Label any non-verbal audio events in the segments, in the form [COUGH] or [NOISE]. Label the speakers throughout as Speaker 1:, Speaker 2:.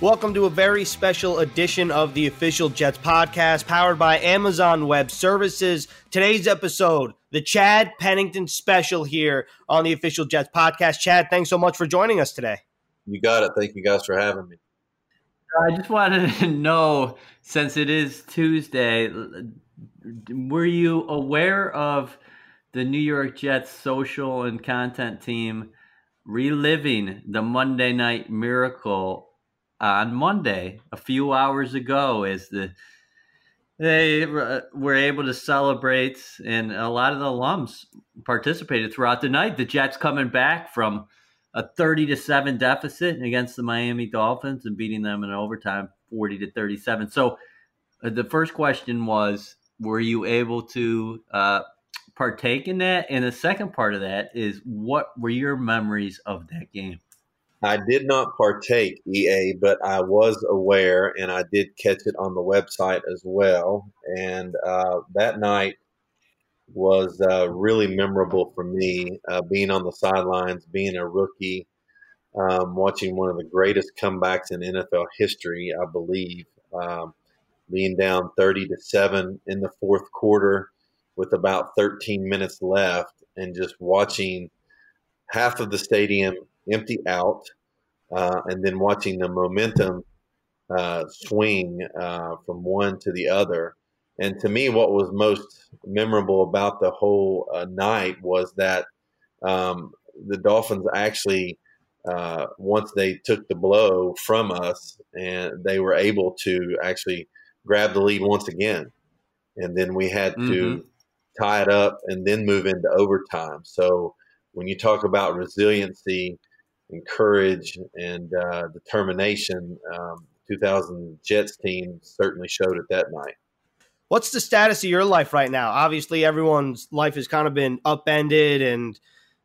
Speaker 1: Welcome to a very special edition of the Official Jets podcast powered by Amazon Web Services. Today's episode, the Chad Pennington special here on the Official Jets podcast. Chad, thanks so much for joining us today.
Speaker 2: You got it. Thank you guys for having me.
Speaker 3: Uh, I just wanted to [LAUGHS] know since it is Tuesday, were you aware of the New York Jets social and content team reliving the Monday night miracle on Monday, a few hours ago, as the they were able to celebrate, and a lot of the alums participated throughout the night. The Jets coming back from a 30 to 7 deficit against the Miami Dolphins and beating them in overtime 40 to 37. So uh, the first question was were you able to uh, partake in that? And the second part of that is what were your memories of that game?
Speaker 2: I did not partake EA, but I was aware and I did catch it on the website as well. And uh, that night was uh, really memorable for me, uh, being on the sidelines, being a rookie, um, watching one of the greatest comebacks in NFL history, I believe, um, being down 30 to 7 in the fourth quarter with about 13 minutes left, and just watching half of the stadium empty out, uh, and then watching the momentum uh, swing uh, from one to the other. And to me, what was most memorable about the whole uh, night was that um, the Dolphins actually, uh, once they took the blow from us, and they were able to actually grab the lead once again. And then we had to mm-hmm. tie it up and then move into overtime. So when you talk about resiliency and courage and uh, determination, um, 2000 Jets team certainly showed it that night.
Speaker 1: What's the status of your life right now? Obviously, everyone's life has kind of been upended, and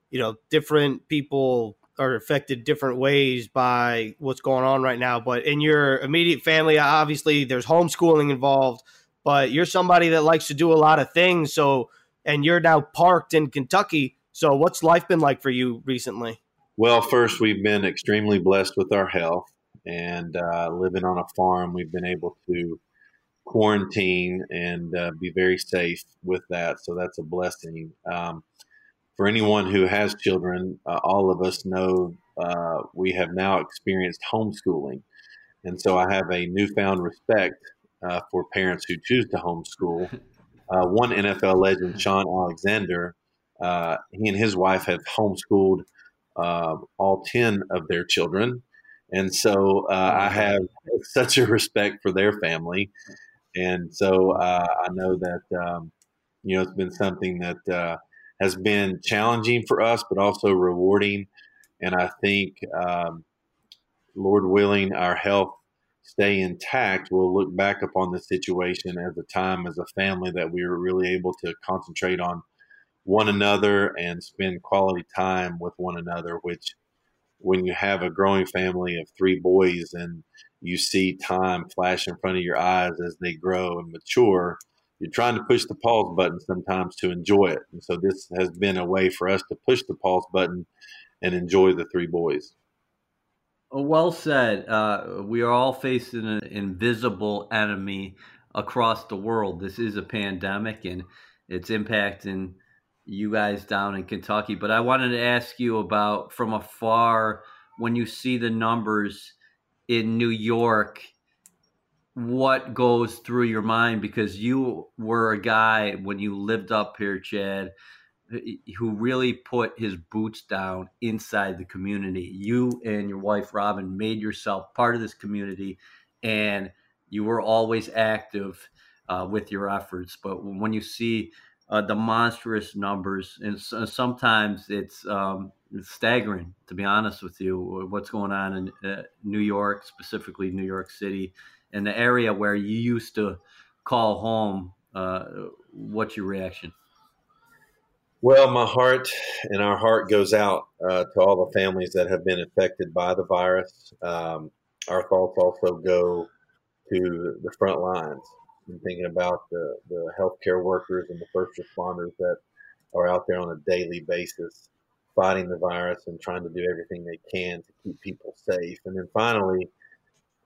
Speaker 1: you know, different people are affected different ways by what's going on right now. But in your immediate family, obviously, there's homeschooling involved. But you're somebody that likes to do a lot of things. So, and you're now parked in Kentucky. So, what's life been like for you recently?
Speaker 2: Well, first, we've been extremely blessed with our health and uh, living on a farm. We've been able to quarantine and uh, be very safe with that. So that's a blessing. Um, for anyone who has children, uh, all of us know uh, we have now experienced homeschooling. And so I have a newfound respect uh, for parents who choose to homeschool. [LAUGHS] Uh, one NFL legend, Shaun Alexander, he and his wife have homeschooled uh, all 10 of their children. And so uh, I have [LAUGHS] such a respect for their family. And so uh, I know that, um, you know, it's been something that uh, has been challenging for us, but also rewarding. And I think, um, Lord willing, our health stay intact, we'll look back upon the situation as a time as a family that we were really able to concentrate on one another and spend quality time with one another, which when you have a growing family of three boys and you see time flash in front of your eyes as they grow and mature, you're trying to push the pause button sometimes to enjoy it. And so this has been a way for us to push the pause button and enjoy the three boys.
Speaker 3: Well said. Uh, we are all facing an invisible enemy across the world. This is a pandemic and it's impacting you guys down in Kentucky. But I wanted to ask you about from afar when you see the numbers in New York, what goes through your mind? Because you were a guy when you lived up here, Chad, who really put his boots down inside the community. You and your wife, Robin, made yourself part of this community and you were always active uh, with your efforts. But when you see uh, the monstrous numbers, and so, sometimes it's, um, staggering. To be honest with you, what's going on in uh, New York, specifically New York City, in the area where you used to call home. Uh, what's your reaction?
Speaker 2: Well, my heart and our heart goes out uh, to all the families that have been affected by the virus. Um, our thoughts also go to the front lines and thinking about the, the healthcare workers and the first responders that are out there on a daily basis fighting the virus and trying to do everything they can to keep people safe. And then finally,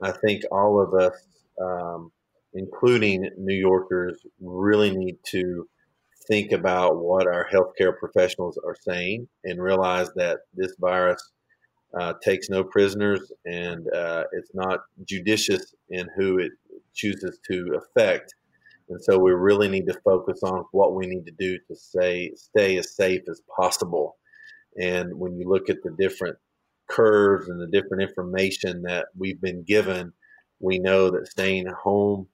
Speaker 2: I think all of us, um, including New Yorkers, really need to think about what our healthcare professionals are saying and realize that this virus uh, takes no prisoners and uh, it's not judicious in who it chooses to affect. And so we really need to focus on what we need to do to say stay as safe as possible. And when you look at the different curves and the different information that we've been given, we know that staying home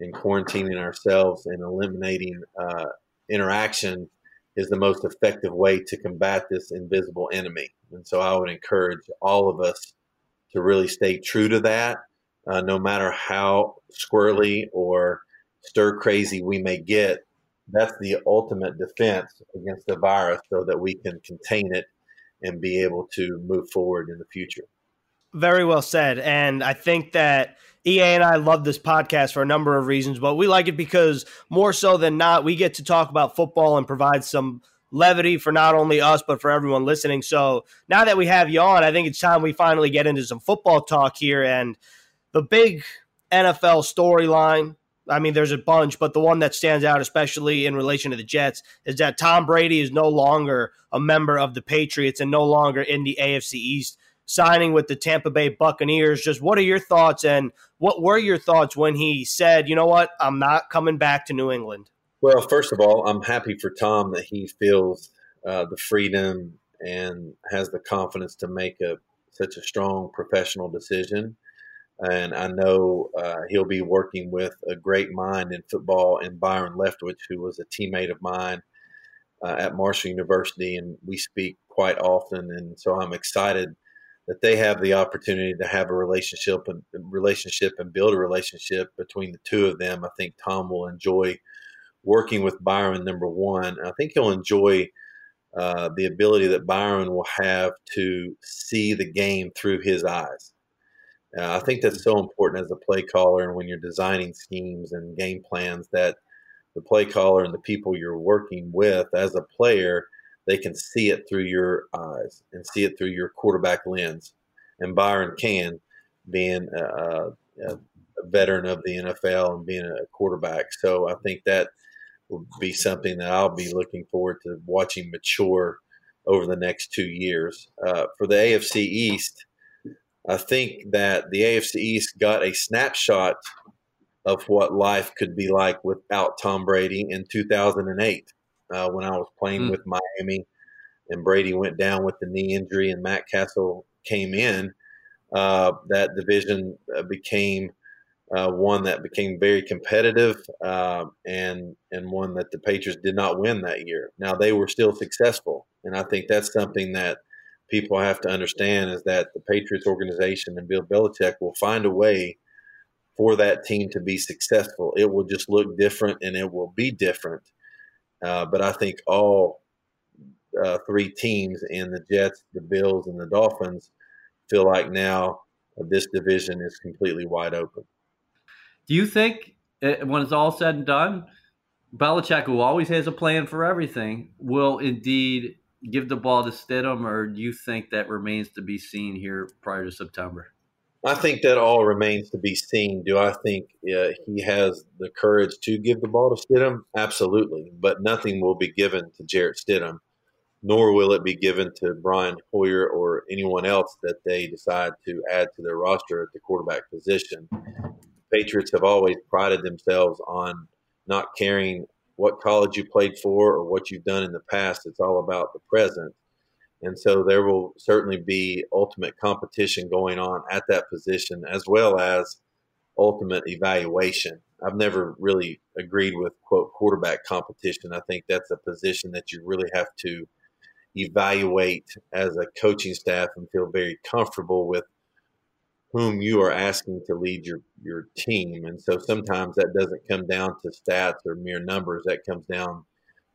Speaker 2: and quarantining ourselves and eliminating uh, interaction is the most effective way to combat this invisible enemy. And so I would encourage all of us to really stay true to that, uh, no matter how squirrely or stir crazy we may get. That's the ultimate defense against the virus so that we can contain it and be able to move forward in the future.
Speaker 1: Very well said. And I think that EA and I love this podcast for a number of reasons, but we like it because more so than not, we get to talk about football and provide some levity for not only us, but for everyone listening. So now that we have you on, I think it's time we finally get into some football talk here. And the big NFL storyline, I mean, there's a bunch, but the one that stands out, especially in relation to the Jets, is that Tom Brady is no longer a member of the Patriots and no longer in the AFC East signing with the Tampa Bay Buccaneers. Just what are your thoughts and what were your thoughts when he said, you know what, I'm not coming back to New England?
Speaker 2: Well, first of all, I'm happy for Tom that he feels uh, the freedom and has the confidence to make a such a strong professional decision. And I know uh, he'll be working with a great mind in football in Byron Leftwich, who was a teammate of mine uh, at Marshall University, and we speak quite often. And so I'm excited that they have the opportunity to have a relationship and relationship and build a relationship between the two of them. I think Tom will enjoy working with Byron. Number one, I think he'll enjoy uh, the ability that Byron will have to see the game through his eyes. Uh, I think that's so important as a play caller and when you're designing schemes and game plans that the play caller and the people you're working with as a player they can see it through your eyes and see it through your quarterback lens. And Byron can, being a, a, veteran of the NFL and being a quarterback. So I think that will be something that I'll be looking forward to watching mature over the next two years. Uh, for the AFC East, I think that the AFC East got a snapshot of what life could be like without Tom Brady in 2008 uh, when I was playing mm. with Miami, and Brady went down with the knee injury, and Matt Cassel came in. Uh, that division uh, became uh, one that became very competitive, uh, and and one that the Patriots did not win that year. Now they were still successful, and I think that's something that people have to understand is that the Patriots organization and Bill Belichick will find a way for that team to be successful. It will just look different, and it will be different uh, but I think all uh, three teams in the Jets, the Bills, and the Dolphins feel like now this division is completely wide open.
Speaker 3: Do you think uh, when it's all said and done, Belichick, who always has a plan for everything, will indeed give the ball to Stidham, or do you think that remains to be seen here prior to September?
Speaker 2: I think that all remains to be seen. Do I think uh, he has the courage to give the ball to Stidham? Absolutely. But nothing will be given to Jarrett Stidham, nor will it be given to Brian Hoyer or anyone else that they decide to add to their roster at the quarterback position. Patriots have always prided themselves on not caring what college you played for or what you've done in the past. It's all about the present. And so there will certainly be ultimate competition going on at that position as well as ultimate evaluation. I've never really agreed with quote quarterback competition. I think that's a position that you really have to evaluate as a coaching staff and feel very comfortable with whom you are asking to lead your, your team. And so sometimes that doesn't come down to stats or mere numbers. That comes down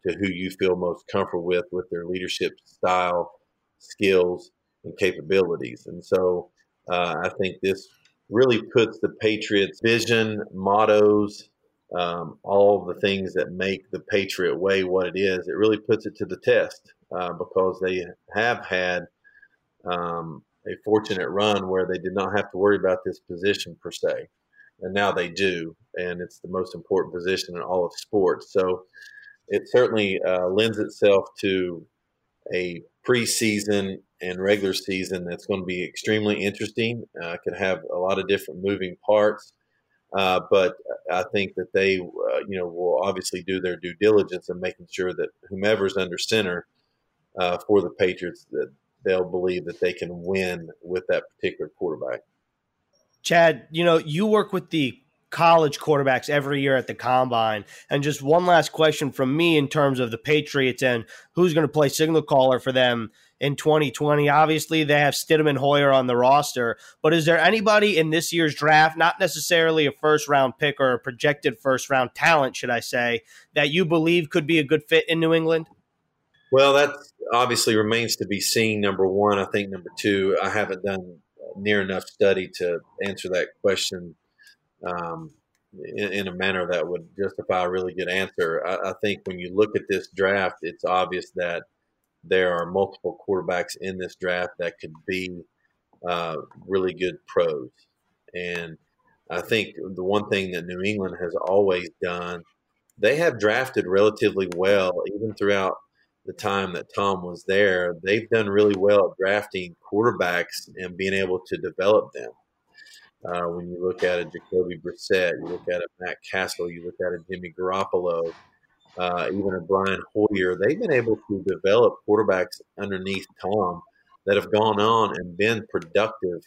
Speaker 2: to who you feel most comfortable with, with their leadership style, skills, and capabilities. And so uh, I think this really puts the Patriots' vision, mottos, um, all the things that make the Patriot way what it is, it really puts it to the test uh, because they have had um, a fortunate run where they did not have to worry about this position per se, and now they do, and it's the most important position in all of sports. So it certainly uh, lends itself to a preseason and regular season that's going to be extremely interesting. Uh, could have a lot of different moving parts, uh, but I think that they, uh, you know, will obviously do their due diligence in making sure that whomever's under center uh, for the Patriots that they'll believe that they can win with that particular quarterback.
Speaker 1: Chad, you know, you work with the college quarterbacks every year at the combine. And just one last question from me in terms of the Patriots and who's going to play signal caller for them in 2020. Obviously, they have Stidham and Hoyer on the roster, but is there anybody in this year's draft, not necessarily a first round pick or a projected first round talent, should I say, that you believe could be a good fit in New England?
Speaker 2: Well, that obviously remains to be seen. Number one, I think number two, I haven't done near enough study to answer that question um, in, in, a manner that would justify a really good answer. I, I, think when you look at this draft, it's obvious that there are multiple quarterbacks in this draft that could be uh, really good pros. And I think the one thing that New England has always done, they have drafted relatively well, even throughout the time that Tom was there. They've done really well at drafting quarterbacks and being able to develop them. Uh, when you look at a Jacoby Brissett, you look at a Matt Cassel, you look at a Jimmy Garoppolo, uh, even a Brian Hoyer, they've been able to develop quarterbacks underneath Tom that have gone on and been productive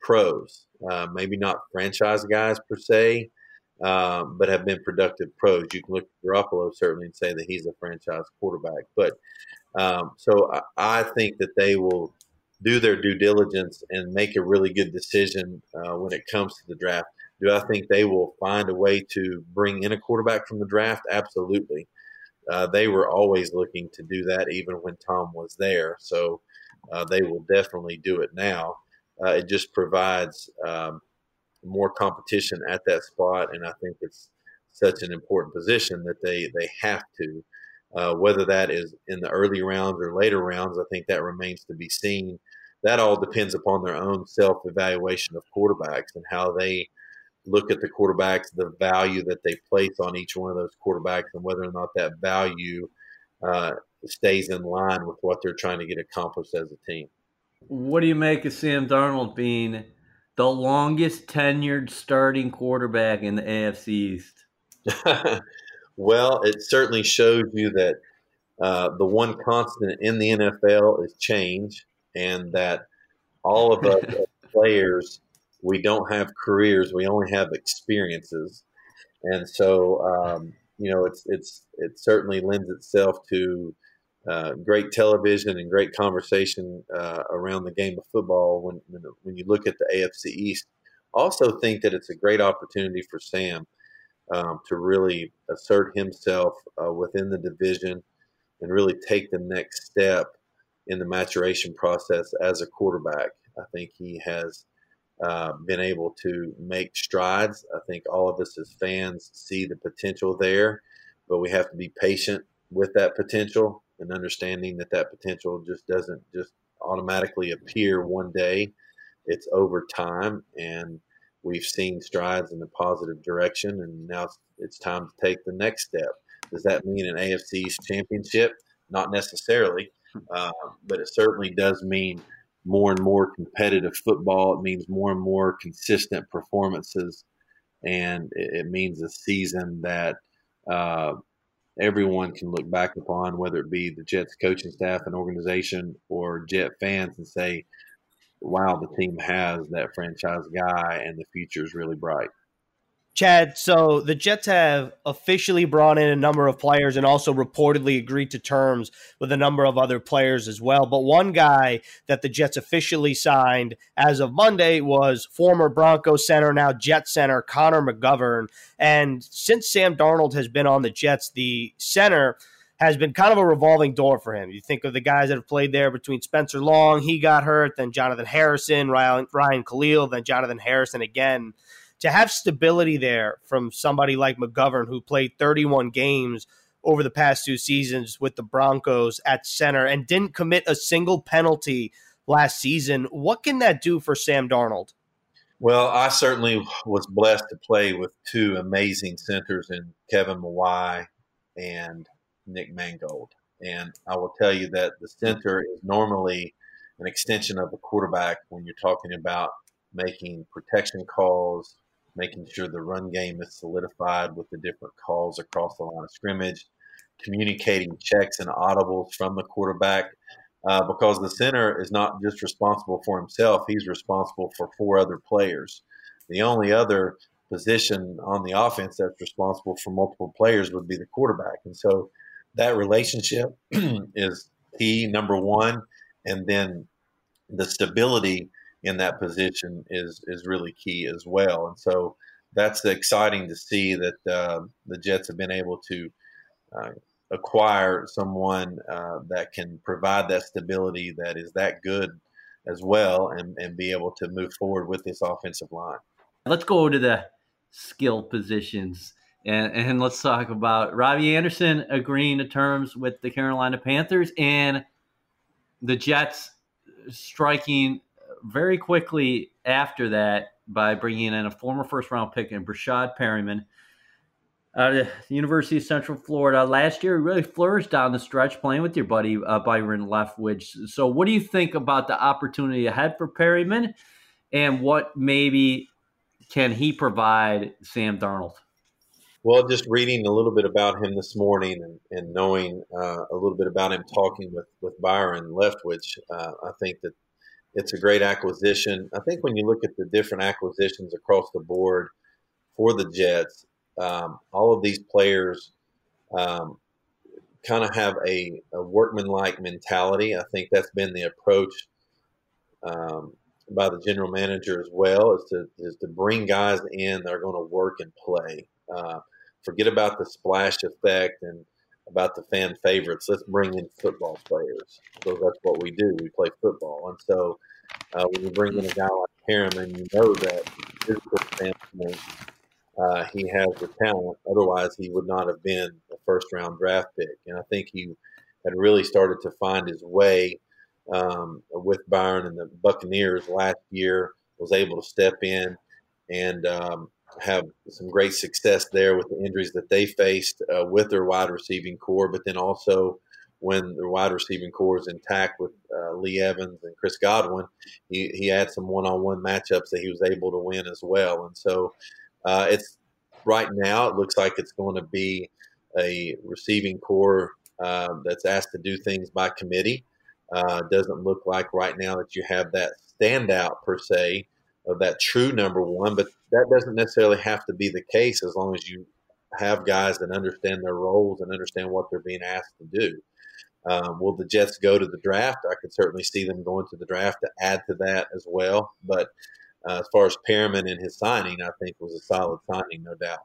Speaker 2: pros. Uh, maybe not franchise guys per se, uh, but have been productive pros. You can look at Garoppolo certainly and say that he's a franchise quarterback. But um, so I, I, think that they will do their due diligence and make a really good decision uh, when it comes to the draft. Do I think they will find a way to bring in a quarterback from the draft? Absolutely. Uh, they were always looking to do that, even when Tom was there. So uh, they will definitely do it now. Uh, it just provides um, more competition at that spot, and I think it's such an important position that they they have to. Uh, whether that is in the early rounds or later rounds, I think that remains to be seen. That all depends upon their own self evaluation of quarterbacks and how they look at the quarterbacks, the value that they place on each one of those quarterbacks, and whether or not that value uh, stays in line with what they're trying to get accomplished as a team.
Speaker 3: What do you make of Sam Darnold being the longest tenured starting quarterback in the AFC East? [LAUGHS]
Speaker 2: well, it certainly shows you that uh, the one constant in the NFL is change, and that all of us [LAUGHS] players we don't have careers; we only have experiences, and so um, you know it's it's it certainly lends itself to uh, great television and great conversation uh, around the game of football. When, when when you look at the AFC East, also think that it's a great opportunity for Sam um, to really assert himself uh, within the division and really take the next step in the maturation process as a quarterback. I think he has uh, been able to make strides. I think all of us as fans see the potential there, but we have to be patient with that potential and understanding that that potential just doesn't just automatically appear one day. It's over time, and we've seen strides in the positive direction, and now it's, time to take the next step. Does that mean an AFC championship? Not necessarily, uh, but it certainly does mean more and more competitive football. It means more and more consistent performances, and it, it means a season that uh, everyone can look back upon, whether it be the Jets coaching staff and organization or Jet fans, and say, "Wow, the team has that franchise guy, and the future is really bright."
Speaker 1: Chad, so the Jets have officially brought in a number of players and also reportedly agreed to terms with a number of other players as well. But one guy that the Jets officially signed as of Monday was former Broncos center, now Jet center, Connor McGovern. And since Sam Darnold has been on the Jets, the center has been kind of a revolving door for him. You think of the guys that have played there between Spencer Long, he got hurt, then Jonathan Harrison, Ryan, Ryan Kalil, then Jonathan Harrison again to have stability there from somebody like McGovern, who played 31 games over the past two seasons with the Broncos at center and didn't commit a single penalty last season. What can that do for Sam Darnold?
Speaker 2: Well, I certainly was blessed to play with two amazing centers in Kevin Mawae and Nick Mangold. And I will tell you that the center is normally an extension of the quarterback when you're talking about making protection calls, making sure the run game is solidified with the different calls across the line of scrimmage, communicating checks and audibles from the quarterback. Uh, because the center is not just responsible for himself, he's responsible for four other players. The only other position on the offense that's responsible for multiple players would be the quarterback. And so that relationship [CLEARS THROAT] is key, number one. And then the stability in that position is is really key as well. And so that's exciting to see that uh, the Jets have been able to uh, acquire someone uh, that can provide that stability that is that good as well, and, and be able to move forward with this offensive line.
Speaker 3: Let's go to the skill positions. And, and let's talk about Robbie Anderson agreeing to terms with the Carolina Panthers and the Jets striking very quickly after that by bringing in a former first round pick and Breshad Perriman out of the University of Central Florida. Last year, he really flourished down the stretch playing with your buddy uh, Byron Leftwich. So, what do you think about the opportunity ahead for Perryman and what maybe can he provide Sam Darnold?
Speaker 2: Well, just reading a little bit about him this morning and, and knowing uh, a little bit about him talking with, with Byron Leftwich, uh, I think that it's a great acquisition. I think when you look at the different acquisitions across the board for the Jets, um, all of these players um, kind of have a, a workmanlike mentality. I think that's been the approach um, by the general manager as well, is to is to bring guys in that are going to work and play. Uh, forget about the splash effect and about the fan favorites. Let's bring in football players because that's what we do. We play football, and so uh, when you bring in a guy like Perriman, you know that standpoint, uh, he has the talent. Otherwise, he would not have been a first round draft pick. And I think he had really started to find his way um, with Byron and the Buccaneers last year. Was able to step in and um, have some great success there with the injuries that they faced uh, with their wide receiving corps, but then also when the wide receiving corps is intact with uh, Lee Evans and Chris Godwin, he, he had some one on one matchups that he was able to win as well. And so uh, it's right now, it looks like it's going to be a receiving corps uh, that's asked to do things by committee. Uh, doesn't look like right now that you have that standout per se of that true number one, but that doesn't necessarily have to be the case as long as you have guys that understand their roles and understand what they're being asked to do. Um, will the Jets go to the draft? I could certainly see them going to the draft to add to that as well. But uh, as far as Perriman and his signing, I think was a solid signing, no doubt.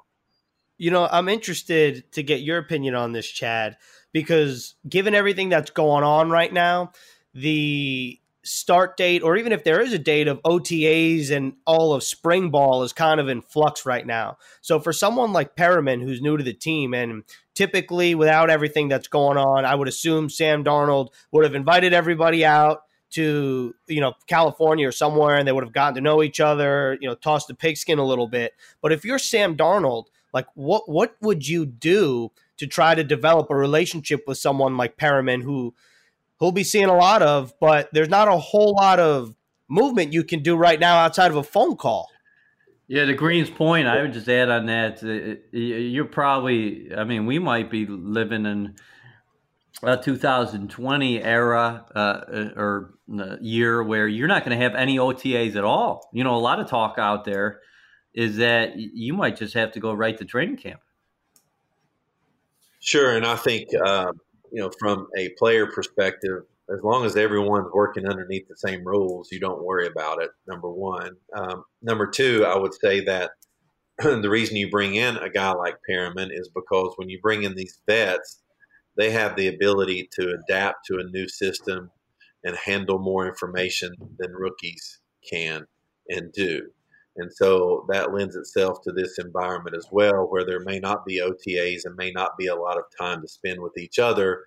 Speaker 1: You know, I'm interested to get your opinion on this, Chad, because given everything that's going on right now, the start date, or even if there is a date of OTAs and all of spring ball is kind of in flux right now. So for someone like Perriman, who's new to the team, and typically without everything that's going on, I would assume Sam Darnold would have invited everybody out to you know California or somewhere, and they would have gotten to know each other, you know, tossed the pigskin a little bit. But if you're Sam Darnold, like what what would you do to try to develop a relationship with someone like Perriman who who'll be seeing a lot of, but there's not a whole lot of movement you can do right now outside of a phone call.
Speaker 3: Yeah, to Green's point, I would just add on that uh, you're probably, I mean, we might be living in a 2020 era uh, uh or uh, year where you're not going to have any OTAs at all. You know, a lot of talk out there is that you might just have to go right to training camp.
Speaker 2: Sure, and I think uh, you know, from a player perspective, as long as everyone's working underneath the same rules, you don't worry about it. Number one. Um, number two, I would say that [CLEARS THROAT] the reason you bring in a guy like Perriman is because when you bring in these vets, they have the ability to adapt to a new system and handle more information than rookies can and do. And so that lends itself to this environment as well, where there may not be OTAs and may not be a lot of time to spend with each other.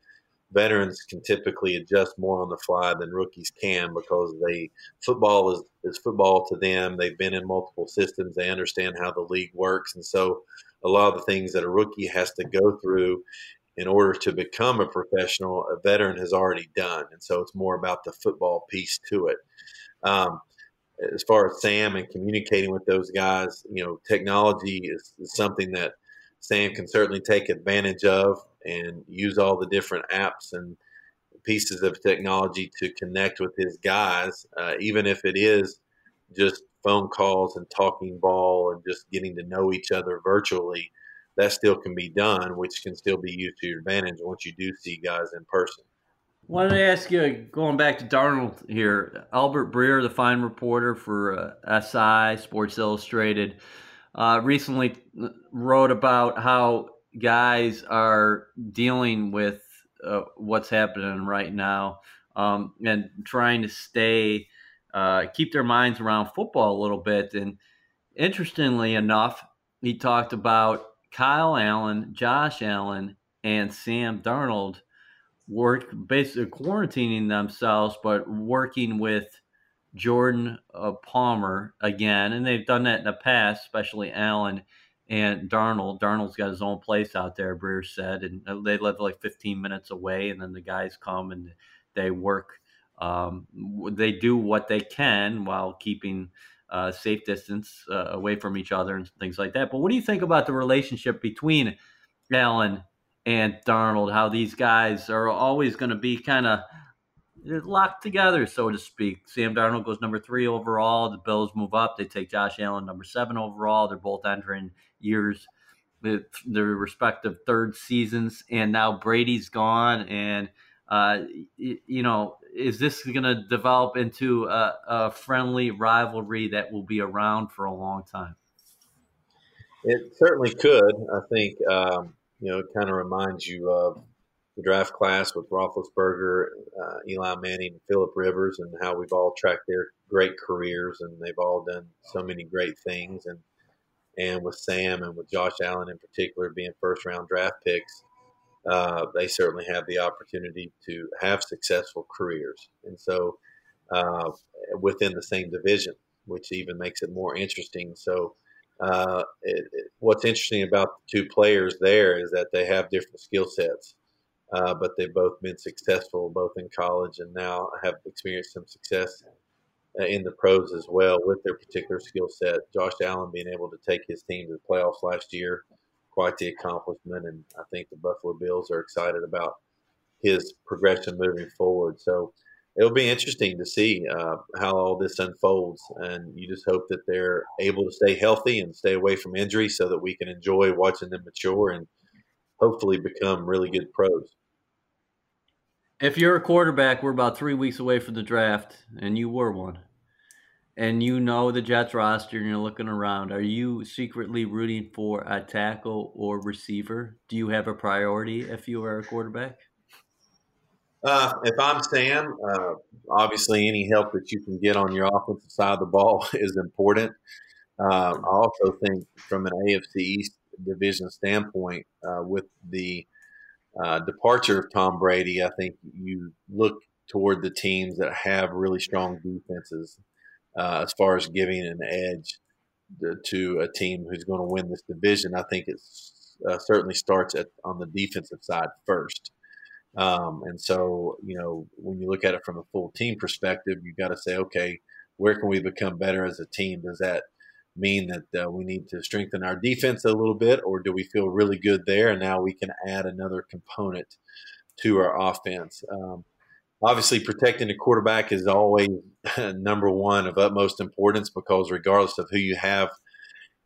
Speaker 2: veterans can typically adjust more on the fly than rookies can because they football is, is football to them. They've been in multiple systems. They understand how the league works, and so a lot of the things that a rookie has to go through in order to become a professional, a veteran has already done. And so it's more about the football piece to it. Um, as far as Sam and communicating with those guys, you know, technology is, is, something that Sam can certainly take advantage of and use all the different apps and pieces of technology to connect with his guys, uh, even if it is just phone calls and talking ball and just getting to know each other virtually that still can be done, which can still be used to your advantage once you do see guys in person.
Speaker 3: Wanted to ask you, going back to Darnold here, Albert Breer, the fine reporter for uh, SI Sports Illustrated, uh, recently wrote about how guys are dealing with uh, what's happening right now um, and trying to stay, uh, keep their minds around football a little bit. And interestingly enough, he talked about Kyle Allen, Josh Allen, and Sam Darnold work basically quarantining themselves, but working with Jordan uh, Palmer again, and they've done that in the past, especially Allen and Darnold. Darnold's got his own place out there, Breer said, and uh, they live like 15 minutes away, and then the guys come and they work. Um, they do what they can while keeping uh, safe distance uh, away from each other and things like that. But what do you think about the relationship between Allen and Darnold? How these guys are always going to be kind of locked together, so to speak. Sam Darnold goes number three overall. The Bills move up. They take Josh Allen number seven overall. They're both entering years their respective third seasons, and now Brady's gone, and uh, you know is this going to develop into a, a, friendly rivalry that will be around for a long time?
Speaker 2: It certainly could. I think um, you know it kind of reminds you of the draft class with Roethlisberger, uh, Eli Manning, and Philip Rivers, and how we've all tracked their great careers, and they've all done so many great things. And and with Sam and with Josh Allen in particular being first round draft picks, uh, they certainly have the opportunity to have successful careers. And so uh, within the same division, which even makes it more interesting. So uh, it, it, what's interesting about the two players there is that they have different skill sets. Uh, but they've both been successful, both in college and now have experienced some success uh, in the pros as well with their particular skill set. Josh Allen being able to take his team to the playoffs last year, quite the accomplishment. And I think the Buffalo Bills are excited about his progression moving forward. So it'll be interesting to see uh, how all this unfolds. And you just hope that they're able to stay healthy and stay away from injury so that we can enjoy watching them mature and hopefully become really good pros.
Speaker 3: If you're a quarterback, we're about three weeks away from the draft, and you were one and you know the Jets roster and you're looking around, are you secretly rooting for a tackle or receiver? Do you have a priority if you are a quarterback?
Speaker 2: Uh, if I'm Sam, uh, obviously any help that you can get on your offensive side of the ball [LAUGHS] is important. Uh, I also think from an AFC East division standpoint, uh, with the uh, departure of Tom Brady, I think you look toward the teams that have really strong defenses uh, as far as giving an edge to a team who's going to win this division. I think it uh, certainly starts at on the defensive side first. Um, and so, you know, when you look at it from a full team perspective, you've got to say, okay, where can we become better as a team? Does that mean that uh, we need to strengthen our defense a little bit, or do we feel really good there and now we can add another component to our offense? Um, obviously protecting the quarterback is always [LAUGHS] number one of utmost importance because regardless of who you have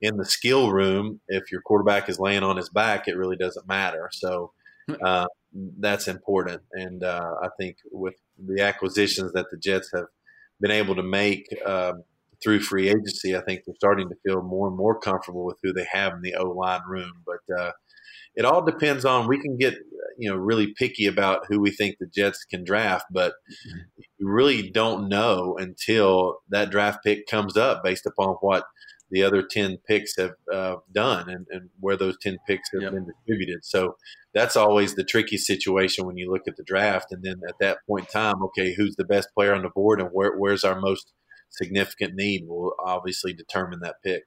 Speaker 2: in the skill room, if your quarterback is laying on his back, it really doesn't matter. So hmm. uh, that's important. And uh, I think with the acquisitions that the Jets have been able to make um, through free agency, I think they're starting to feel more and more comfortable with who they have in the O line room. But uh, it all depends on we can get you know really picky about who we think the Jets can draft, but you really don't know until that draft pick comes up based upon what the other 10 picks have uh, done and, and, where those 10 picks have yep. been distributed. So that's always the tricky situation when you look at the draft. And then at that point in time, okay, who's the best player on the board and where, where's our most significant need will obviously determine that pick.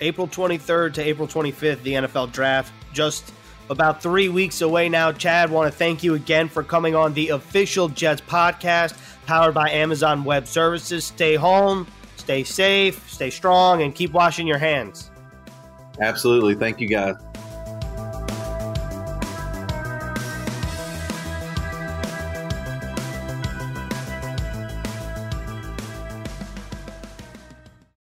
Speaker 1: April 23rd to April 25th, the NFL draft just about three weeks away now. Chad, want to thank you again for coming on the official Jets podcast powered by Amazon Web Services. Stay home, stay safe, stay strong, and keep washing your hands.
Speaker 2: Absolutely. Thank you, guys.